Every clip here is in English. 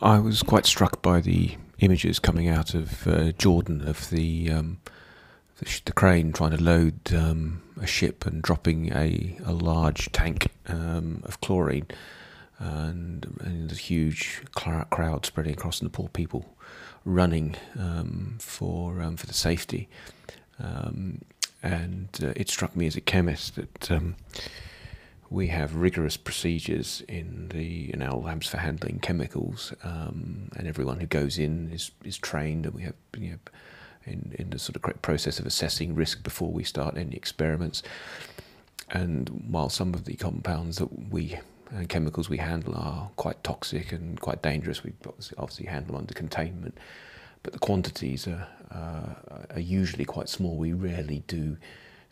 I was quite struck by the images coming out of uh, Jordan of the, um, the, sh- the crane trying to load um, a ship and dropping a, a large tank um, of chlorine, and, and a huge crowd spreading across, and the poor people running um, for um, for the safety. Um, and uh, it struck me as a chemist that we have rigorous procedures in the in our labs for handling chemicals, um, and everyone who goes in is is trained, and we have you know, in in the sort of process of assessing risk before we start any experiments. And while some of the compounds that we and chemicals we handle are quite toxic and quite dangerous, we obviously handle them under containment, but the quantities are uh, are usually quite small. We rarely do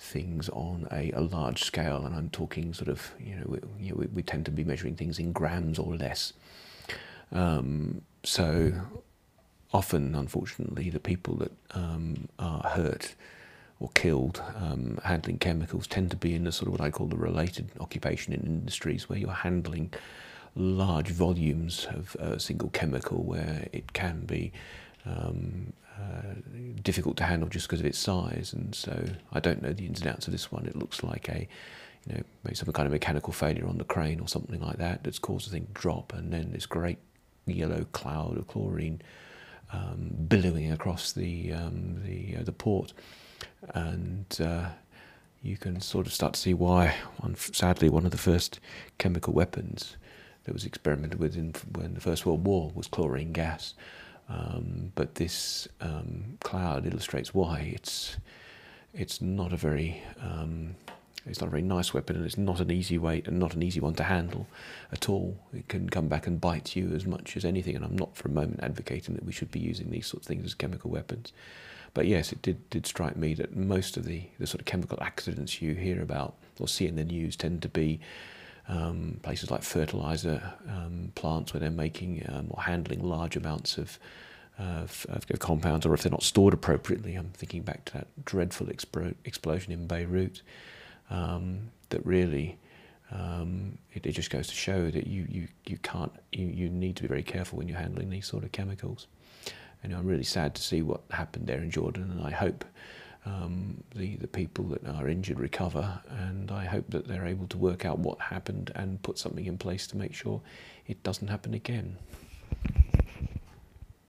things on a, a, large scale, and I'm talking sort of, you know, we, you know, we, we tend to be measuring things in grams or less. Um, so often, unfortunately, the people that um, are hurt or killed um, handling chemicals tend to be in the sort of what I call the related occupation in industries where you're handling large volumes of a single chemical where it can be um, uh, difficult to handle just because of its size. And so I don't know the ins and outs of this one. It looks like a, you know, maybe some kind of mechanical failure on the crane or something like that that's caused the thing to drop, and then this great yellow cloud of chlorine um, billowing across the um, the uh, the port, and uh, you can sort of start to see why. One, sadly, one of the first chemical weapons that was experimented with in when the First World War was chlorine gas. Um, but this um, cloud illustrates why it's it's not a very um, it's not a very nice weapon, and it's not an easy way and not an easy one to handle at all. It can come back and bite you as much as anything. And I'm not for a moment advocating that we should be using these sorts of things as chemical weapons. But yes, it did did strike me that most of the, the sort of chemical accidents you hear about or see in the news tend to be um, places like fertilizer um, plants where they're making um, or handling large amounts of, of, of, compounds, or if they're not stored appropriately. I'm thinking back to that dreadful explosion in Beirut. Um, that really, um, it, it, just goes to show that you, you, you can't, you, you need to be very careful when you're handling these sort of chemicals. And I'm really sad to see what happened there in Jordan, and I hope um, the, the people that are injured recover, and I hope that they're able to work out what happened and put something in place to make sure it doesn't happen again.